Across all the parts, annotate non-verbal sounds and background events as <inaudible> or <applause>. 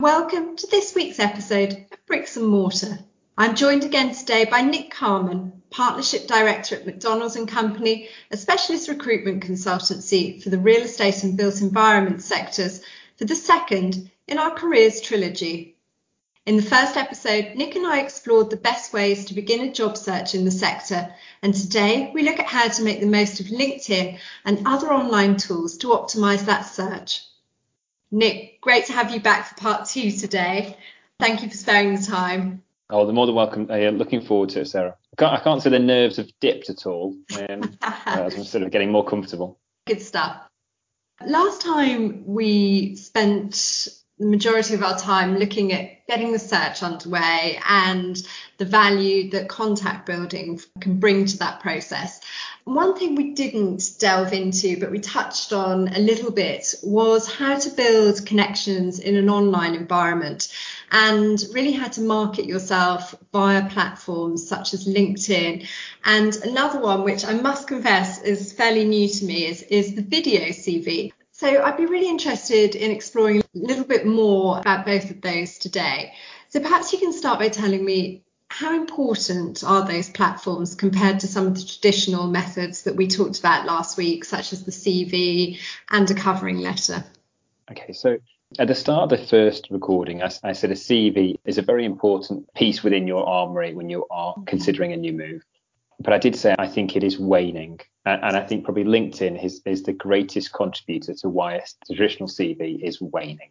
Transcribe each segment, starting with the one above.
Welcome to this week's episode of Bricks and Mortar. I'm joined again today by Nick Carman, Partnership Director at Macdonald's and Company, a specialist recruitment consultancy for the real estate and built environment sectors, for the second in our careers trilogy. In the first episode, Nick and I explored the best ways to begin a job search in the sector, and today we look at how to make the most of LinkedIn and other online tools to optimize that search. Nick, great to have you back for part two today. Thank you for sparing the time. Oh, the more than welcome. Uh, looking forward to it, Sarah. I can't, I can't say the nerves have dipped at all. Um, <laughs> I'm sort of getting more comfortable. Good stuff. Last time we spent the majority of our time looking at getting the search underway and the value that contact building can bring to that process. One thing we didn't delve into, but we touched on a little bit, was how to build connections in an online environment and really how to market yourself via platforms such as LinkedIn. And another one, which I must confess is fairly new to me, is, is the video CV. So I'd be really interested in exploring a little bit more about both of those today. So perhaps you can start by telling me how important are those platforms compared to some of the traditional methods that we talked about last week, such as the CV and a covering letter? Okay, so at the start of the first recording, I, I, said a CV is a very important piece within your armory when you are considering a new move. But I did say I think it is waning. And, and I think probably LinkedIn is, is the greatest contributor to why a traditional CV is waning.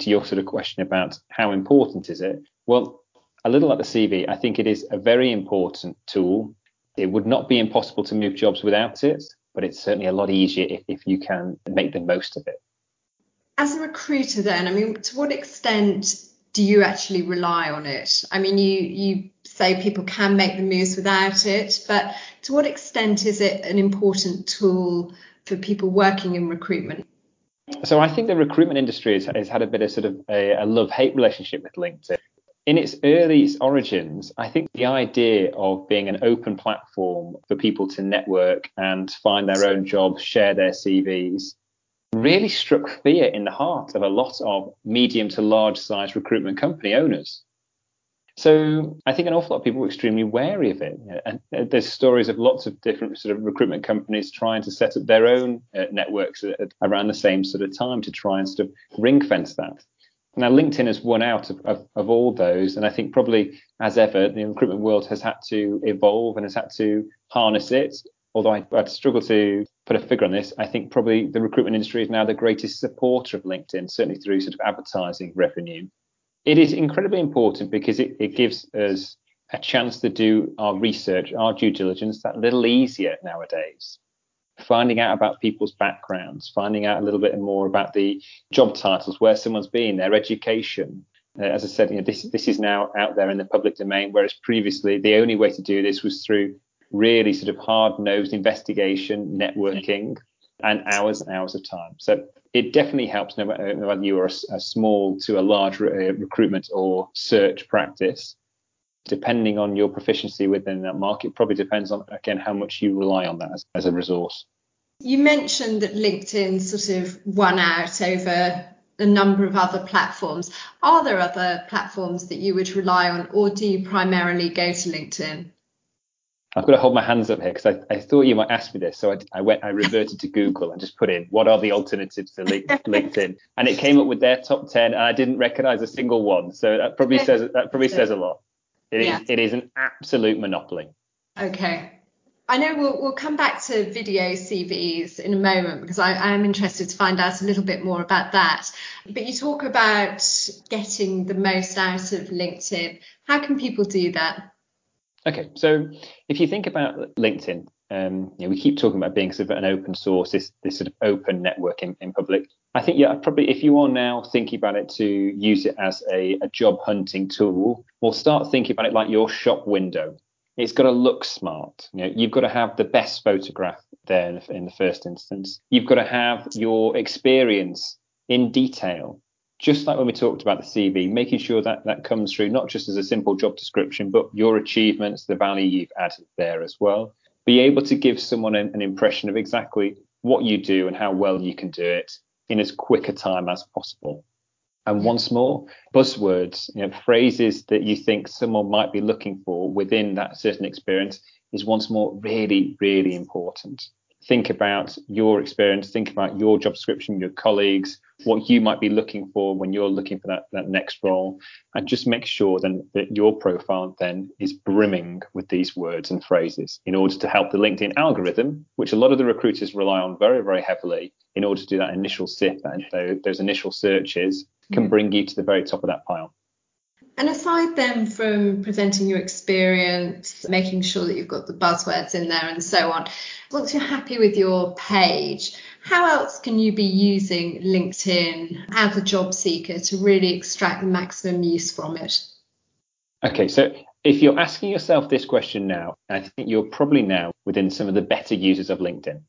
To your sort of question about how important is it? Well, a little like the CV, I think it is a very important tool. It would not be impossible to move jobs without it, but it's certainly a lot easier if, if you can make the most of it. As a recruiter, then, I mean, to what extent do you actually rely on it? I mean, you you say people can make the moves without it, but to what extent is it an important tool for people working in recruitment? So I think the recruitment industry has, has had a bit of sort of a, a love-hate relationship with LinkedIn. In its early origins, I think the idea of being an open platform for people to network and find their own jobs, share their CVs, really struck fear in the heart of a lot of medium to large size recruitment company owners. So I think an awful lot of people were extremely wary of it. And there's stories of lots of different sort of recruitment companies trying to set up their own uh, networks around the same sort of time to try and sort of ring fence that. Now, LinkedIn has won out of, of, of all those. And I think probably as ever, the recruitment world has had to evolve and has had to harness it. Although I, I'd struggle to put a figure on this, I think probably the recruitment industry is now the greatest supporter of LinkedIn, certainly through sort of advertising revenue it is incredibly important because it, it gives us a chance to do our research, our due diligence that little easier nowadays. Finding out about people's backgrounds, finding out a little bit more about the job titles, where someone's been, their education. Uh, as I said, you know, this this is now out there in the public domain, whereas previously the only way to do this was through really sort of hard-nosed investigation, networking, and hours and hours of time. So it definitely helps no matter, whether you are a, a, small to a large re- uh, recruitment or search practice. Depending on your proficiency within that market, probably depends on again how much you rely on that as, as a resource. You mentioned that LinkedIn sort of won out over a number of other platforms. Are there other platforms that you would rely on, or do you primarily go to LinkedIn? I've got to hold my hands up here because I, I thought you might ask me this. So I, I, went, I reverted to Google and just put in what are the alternatives to <laughs> LinkedIn, and it came up with their top ten, and I didn't recognise a single one. So that probably says that probably says a lot. It yeah. is, it is an absolute monopoly. Okay. I know we'll, we'll come back to video CVs in a moment because I, I am interested to find out a little bit more about that. But you talk about getting the most out of LinkedIn. How can people do that? Okay, so if you think about LinkedIn, um, you know, we keep talking about being sort of an open source, this, this sort of open network in, in public. I think, yeah, probably if you are now thinking about it to use it as a, a job hunting tool, well, start thinking about it like your shop window. It's got to look smart. You know, you've got to have the best photograph there in the, in the first instance. You've got to have your experience in detail just like when we talked about the CV, making sure that that comes through not just as a simple job description, but your achievements, the value you've added there as well. Be able to give someone an, an impression of exactly what you do and how well you can do it in as quick a time as possible. And once more, buzzwords, you know, phrases that you think someone might be looking for within that certain experience is once more really, really important think about your experience, think about your job description, your colleagues, what you might be looking for when you're looking for that, that next role, and just make sure then that your profile then is brimming with these words and phrases in order to help the LinkedIn algorithm, which a lot of the recruiters rely on very, very heavily in order to do that initial sift, and those initial searches can mm-hmm. bring you to the very top of that pile. And aside then from presenting your experience, making sure that you've got the buzzwords in there and so on, once you're happy with your page, how else can you be using LinkedIn as a job seeker to really extract the maximum use from it? Okay, so if you're asking yourself this question now, I think you're probably now within some of the better users of LinkedIn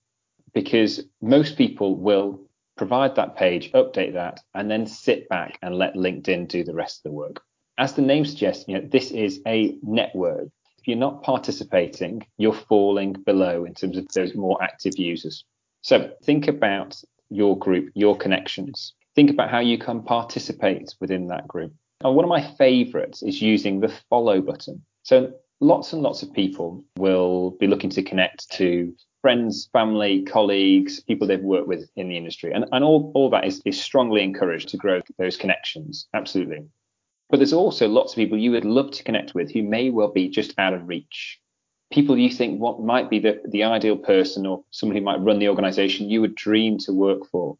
because most people will provide that page, update that, and then sit back and let LinkedIn do the rest of the work as the name suggests, you know, this is a network. If you're not participating, you're falling below in terms of those more active users. So think about your group, your connections. Think about how you can participate within that group. And one of my favorites is using the follow button. So lots and lots of people will be looking to connect to friends, family, colleagues, people they've worked with in the industry. And, and all, all that is, is strongly encouraged to grow those connections. Absolutely. But there's also lots of people you would love to connect with who may well be just out of reach. People you think what might be the, the ideal person or someone who might run the organization you would dream to work for.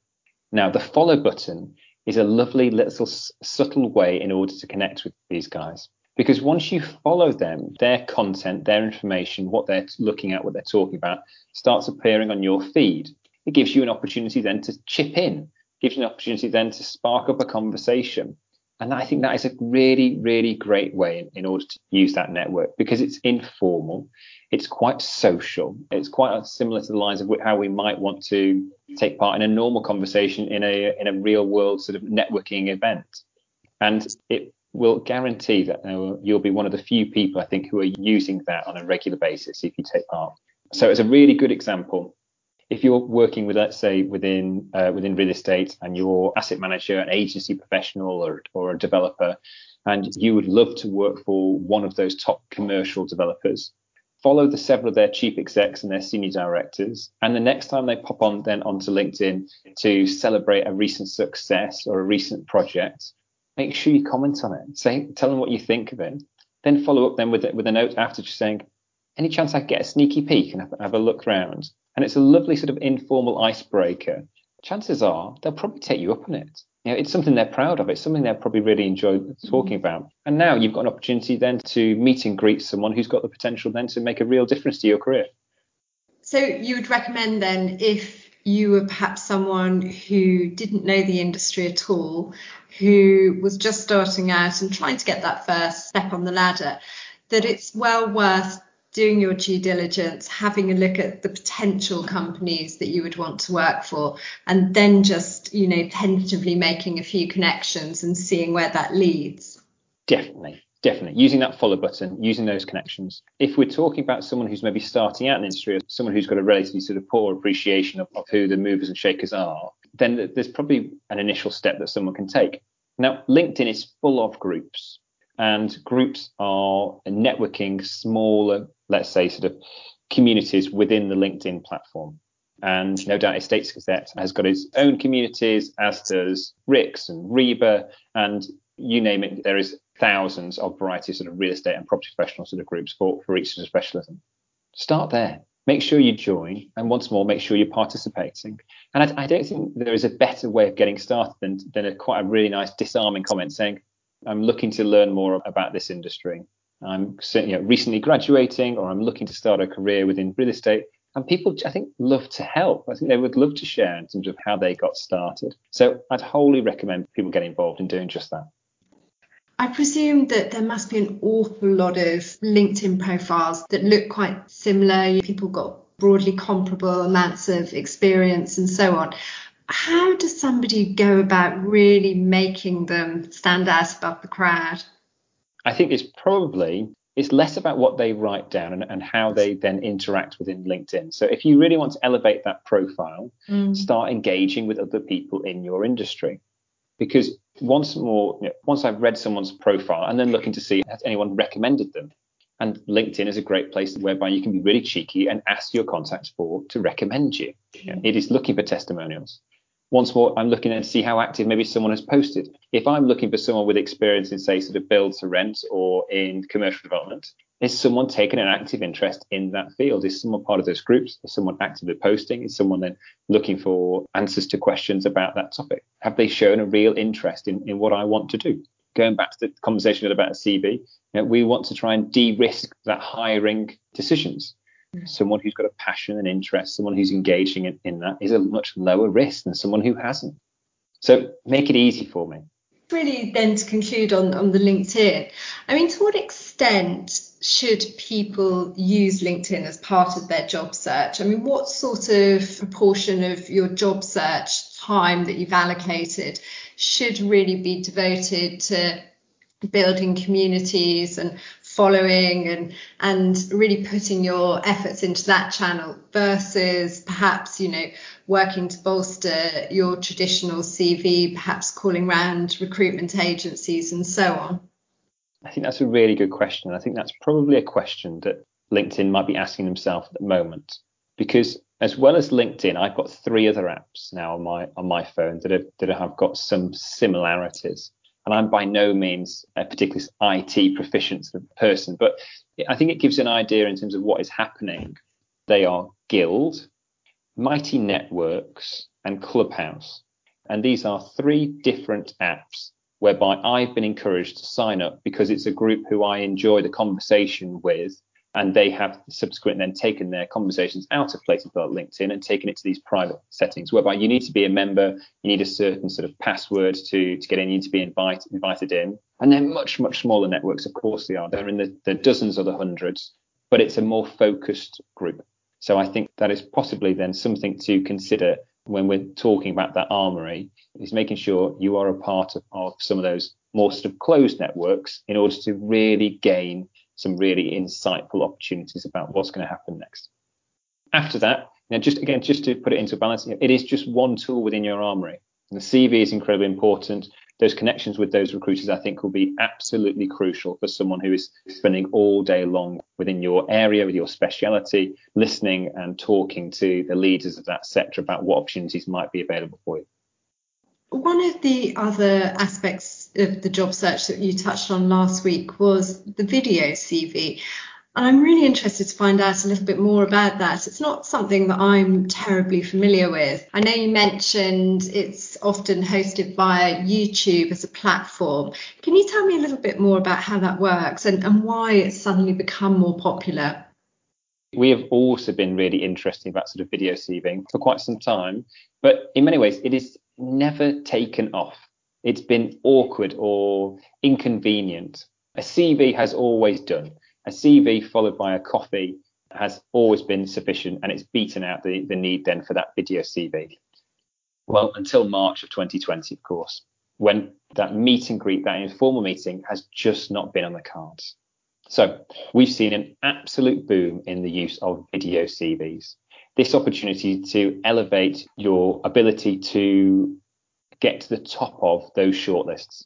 Now, the follow button is a lovely little subtle way in order to connect with these guys. Because once you follow them, their content, their information, what they're looking at, what they're talking about, starts appearing on your feed. It gives you an opportunity then to chip in, gives you an opportunity then to spark up a conversation. And I think that is a really, really great way in, in, order to use that network because it's informal, it's quite social, it's quite similar to the lines of how we might want to take part in a normal conversation in a in a real world sort of networking event. And it will guarantee that uh, you'll be one of the few people I think who are using that on a regular basis if you take part. So it's a really good example if you're working with, let's say, within uh, within real estate, and you're asset manager, an agency professional, or or a developer, and you would love to work for one of those top commercial developers, follow the several of their chief execs and their senior directors, and the next time they pop on then onto LinkedIn to celebrate a recent success or a recent project, make sure you comment on it. Say, tell them what you think of it. Then follow up then with with a note after, just saying, any chance I get a sneaky peek and have, have a look around? And it's a lovely sort of informal icebreaker, chances are they'll probably take you up on it. You know, it's something they're proud of. It's something they'll probably really enjoy talking mm. about. And now you've got an opportunity then to meet and greet someone who's got the potential then to make a real difference to your career. So you would recommend then if you were perhaps someone who didn't know the industry at all, who was just starting out and trying to get that first step on the ladder, that it's well worth doing your due diligence, having a look at the potential companies that you would want to work for, and then just, you know, tentatively making a few connections and seeing where that leads. Definitely. Definitely using that follow button, using those connections. If we're talking about someone who's maybe starting out in the industry, or someone who's got a relatively sort of poor appreciation of, of who the movers and shakers are, then there's probably an initial step that someone can take. Now, LinkedIn is full of groups and groups are networking smaller, let's say, sort of communities within the LinkedIn platform. And no doubt Estates Gazette has got its own communities, as does RICS and Reba, and you name it, there is thousands of varieties of, sort of real estate and property professional sort of groups for, for each sort of specialism. Start there. Make sure you join, and once more, make sure you're participating. And I, I don't think there is a better way of getting started than, than a quite a really nice disarming comment saying, I'm looking to learn more about this industry. I'm you know, recently graduating or I'm looking to start a career within real estate. And people, I think, love to help. I think they would love to share in terms of how they got started. So I'd wholly recommend people get involved in doing just that. I presume that there must be an awful lot of LinkedIn profiles that look quite similar. People got broadly comparable amounts of experience and so on how does somebody go about really making them stand out above the crowd? I think it's probably it's less about what they write down and, and, how they then interact within LinkedIn. So if you really want to elevate that profile, mm. start engaging with other people in your industry. because once more, you know, once I've read someone's profile and then looking to see has anyone recommended them, and LinkedIn is a great place whereby you can be really cheeky and ask your contacts for to recommend you. know, it is looking for testimonials. Once more, I'm looking and see how active maybe someone has posted. If I'm looking for someone with experience in, say, sort of build to rent or in commercial development, is someone taking an active interest in that field? Is someone part of those groups? Is someone actively posting? Is someone then looking for answers to questions about that topic? Have they shown a real interest in, in what I want to do? Going back to the conversation about CV, you know, we want to try and de-risk that hiring decisions. Mm. Someone who's got a passion and interest, someone who's engaging in, in that is a much lower risk than someone who hasn't. So make it easy for me. Really, then to conclude on, on the LinkedIn, I mean, to what extent should people use LinkedIn as part of their job search? I mean, what sort of proportion of your job search time that you've allocated should really be devoted to building communities and following and and really putting your efforts into that channel versus perhaps you know working to bolster your traditional CV perhaps calling around recruitment agencies and so on? I think that's a really good question. I think that's probably a question that LinkedIn might be asking themselves at the moment. Because as well as LinkedIn I've got three other apps now on my on my phone that have that have got some similarities and I'm by no means a particularly IT proficient sort of person, but I think it gives an idea in terms of what is happening. They are Guild, Mighty Networks, and Clubhouse. And these are three different apps whereby I've been encouraged to sign up because it's a group who I enjoy the conversation with and they have subsequently then taken their conversations out of places like LinkedIn and taken it to these private settings whereby you need to be a member, you need a certain sort of password to, to get in, you need to be invite, invited in. And they're much, much smaller networks, of course they are. They're in the, the dozens or the hundreds, but it's a more focused group. So I think that is possibly then something to consider when we're talking about that armory, is making sure you are a part of, of some of those more sort of closed networks in order to really gain some really insightful opportunities about what's going to happen next. After that, now just again, just to put it into balance, it is just one tool within your armory. And the CV is incredibly important. Those connections with those recruiters, I think, will be absolutely crucial for someone who is spending all day long within your area, with your speciality, listening and talking to the leaders of that sector about what opportunities might be available for you. One of the other aspects of the job search that you touched on last week was the video CV. And I'm really interested to find out a little bit more about that. It's not something that I'm terribly familiar with. I know you mentioned it's often hosted via YouTube as a platform. Can you tell me a little bit more about how that works and, and why it's suddenly become more popular? We have also been really interested about sort of video CVing for quite some time, but in many ways, it is never taken off. It's been awkward or inconvenient. A CV has always done. A CV followed by a coffee has always been sufficient and it's beaten out the, the need then for that video CV. Well, until March of 2020, of course, when that meet and greet, that informal meeting has just not been on the cards. So we've seen an absolute boom in the use of video CVs this opportunity to elevate your ability to get to the top of those shortlists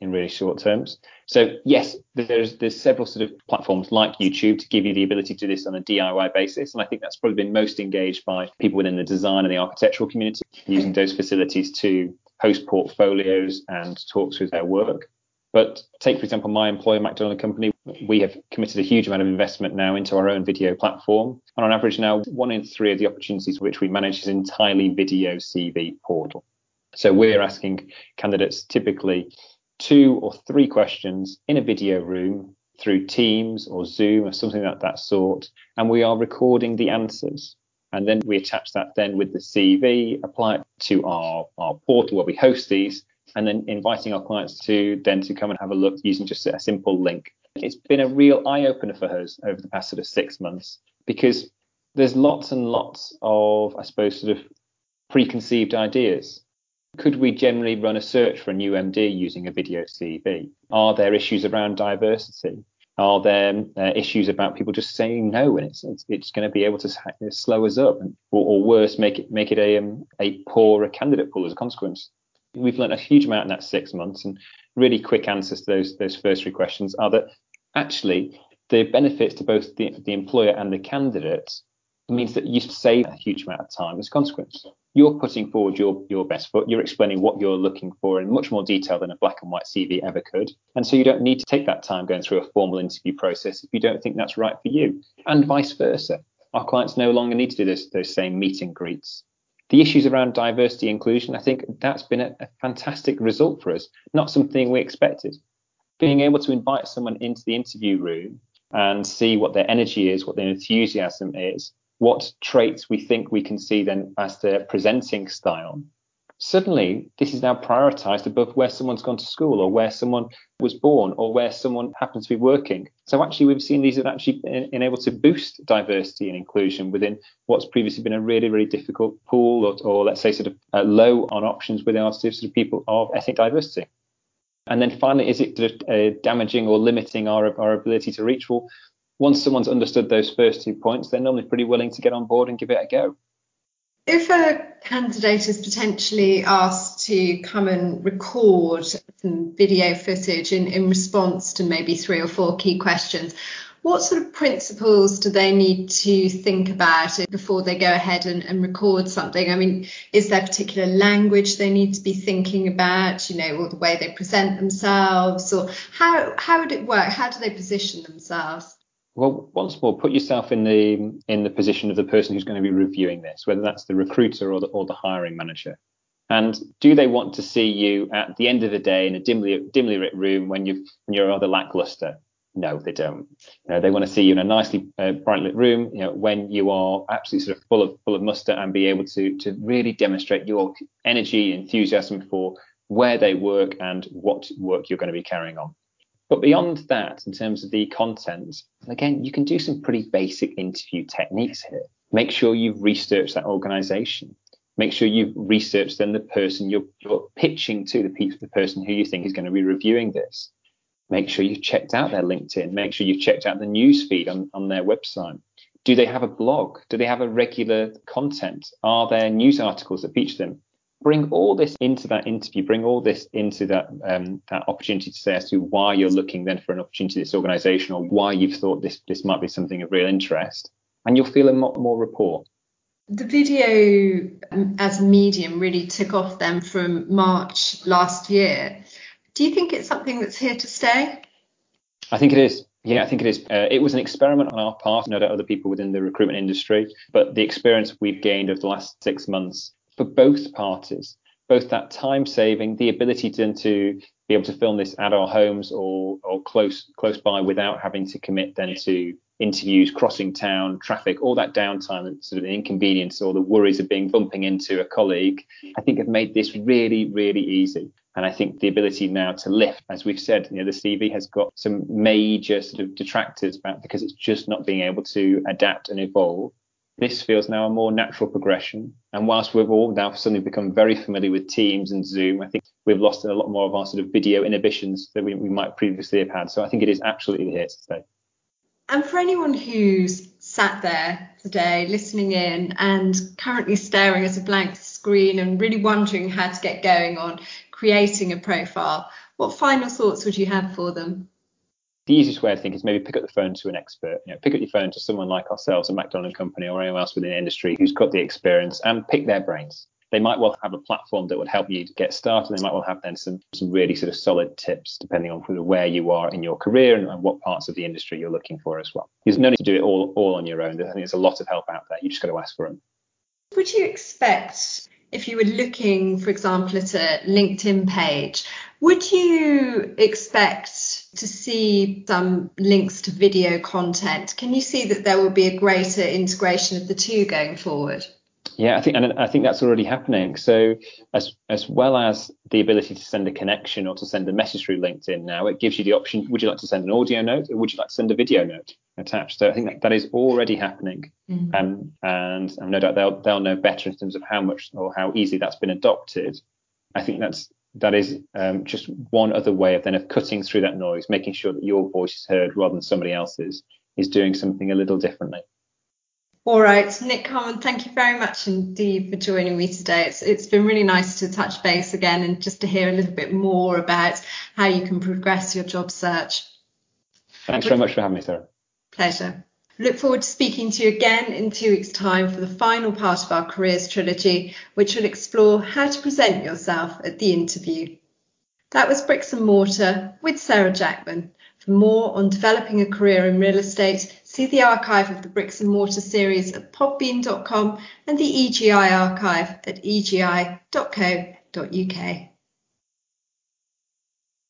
in really short terms. So yes, there's there's several sort of platforms like YouTube to give you the ability to do this on a DIY basis, and I think that's probably been most engaged by people within the design and the architectural community using those facilities to host portfolios and talk through their work. But take, for example, my employer, Macdonald Company, we have committed a huge amount of investment now into our own video platform. And on average now, one in three of the opportunities which we manage is entirely video CV portal. So we're asking candidates typically two or three questions in a video room through Teams or Zoom or something like that sort. And we are recording the answers. And then we attach that then with the CV, apply it to our, our portal where we host these and then inviting our clients to then to come and have a look using just a simple link. It's been a real eye opener for us over the past sort of six months because there's lots and lots of, I suppose, sort of preconceived ideas. Could we generally run a search for a new MD using a video CV? Are there issues around diversity? Are there uh, issues about people just saying no, and it's it's, it's going to be able to slow us up, or, or, worse, make it make it a um, a poorer candidate pool as a consequence? We've learned a huge amount in that six months, and really quick answers to those those first three questions are that actually the benefits to both the, the employer and the candidate means that you save a huge amount of time as a consequence. You're putting forward your, your best foot. You're explaining what you're looking for in much more detail than a black and white CV ever could. And so you don't need to take that time going through a formal interview process if you don't think that's right for you, and vice versa. Our clients no longer need to do this, those same meet and greets. The issues around diversity inclusion, I think that's been a, a fantastic result for us, not something we expected. Being able to invite someone into the interview room and see what their energy is, what their enthusiasm is, what traits we think we can see then as their presenting style. Suddenly, this is now prioritized above where someone's gone to school or where someone was born or where someone happens to be working. So, actually, we've seen these have actually been able to boost diversity and inclusion within what's previously been a really, really difficult pool or, or let's say, sort of uh, low on options within our sort of people of ethnic diversity. And then finally, is it uh, damaging or limiting our, our ability to reach? Well, once someone's understood those first two points, they're normally pretty willing to get on board and give it a go. If a candidate is potentially asked to come and record some video footage in, in response to maybe three or four key questions, what sort of principles do they need to think about before they go ahead and, and, record something? I mean, is there particular language they need to be thinking about, you know, or the way they present themselves, or how how would it work? How do they position themselves? Well, once more, put yourself in the in the position of the person who's going to be reviewing this, whether that's the recruiter or the or the hiring manager. And do they want to see you at the end of the day in a dimly dimly lit room when you you're rather lackluster? No, they don't. You know, they want to see you in a nicely uh, bright lit room. You know, when you are absolutely sort of full of full of muster and be able to to really demonstrate your energy, enthusiasm for where they work and what work you're going to be carrying on. But mm-hmm. beyond that, in terms of the content, again, you can do some pretty basic interview techniques here. Make sure you've researched that organization. Make sure you've researched then the person you're, you're pitching to, the, the person who you think is going to be reviewing this Make sure you've checked out their LinkedIn. Make sure you've checked out the news feed on, on their website. Do they have a blog? Do they have a regular content? Are there news articles that feature them? Bring all this into that interview. Bring all this into that um, that opportunity to say as to why you're looking then for an opportunity to this organisation or why you've thought this this might be something of real interest, and you'll feel a lot more rapport. The video um, as a medium really took off then from March last year. Do you think it's something that's here to stay? I think it is. Yeah, I think it is. Uh, it was an experiment on our part, no doubt other people within the recruitment industry, but the experience we've gained over the last six months for both parties, both that time saving, the ability to, to be able to film this at our homes or, or close close by without having to commit then to interviews, crossing town, traffic, all that downtime, and sort of the inconvenience or the worries of being bumping into a colleague, I think have made this really, really easy. And I think the ability now to lift, as we've said, you know, the CV has got some major sort of detractors about because it's just not being able to adapt and evolve. This feels now a more natural progression. And whilst we've all now suddenly become very familiar with Teams and Zoom, I think we've lost a lot more of our sort of video inhibitions that we, we might previously have had. So I think it is absolutely here to stay. And for anyone who's sat there today listening in and currently staring at a blank screen and really wondering how to get going on creating a profile, what final thoughts would you have for them? The easiest way I think is maybe pick up the phone to an expert. You know, pick up your phone to someone like ourselves at Macdonald Company or anyone else within the industry who's got the experience and pick their brains they might well have a platform that would help you get started. They might well have then some, some really sort of solid tips depending on where you are in your career and, and what parts of the industry you're looking for as well. There's no need to do it all, all on your own. I think there's a lot of help out there. You just got to ask for them. Would you expect if you were looking, for example, at a LinkedIn page, would you expect to see some links to video content? Can you see that there will be a greater integration of the two going forward? Yeah, I think and I think that's already happening. So as as well as the ability to send a connection or to send a message through LinkedIn now, it gives you the option, would you like to send an audio note or would you like to send a video note attached? So I think that, that is already happening. Mm-hmm. Um, and I'm no doubt they'll they'll know better in terms of how much or how easy that's been adopted. I think that's that is um, just one other way of then of cutting through that noise, making sure that your voice is heard rather than somebody else's, is doing something a little differently. All right, Nick Carman, thank you very much indeed for joining me today. It's, it's been really nice to touch base again and just to hear a little bit more about how you can progress your job search. Thanks very much for having me, Sarah. Pleasure. Look forward to speaking to you again in two weeks' time for the final part of our careers trilogy, which will explore how to present yourself at the interview. That was Bricks and Mortar with Sarah Jackman. For more on developing a career in real estate, see the archive of the Bricks and Mortar series at podbean.com and the EGI archive at egi.co.uk.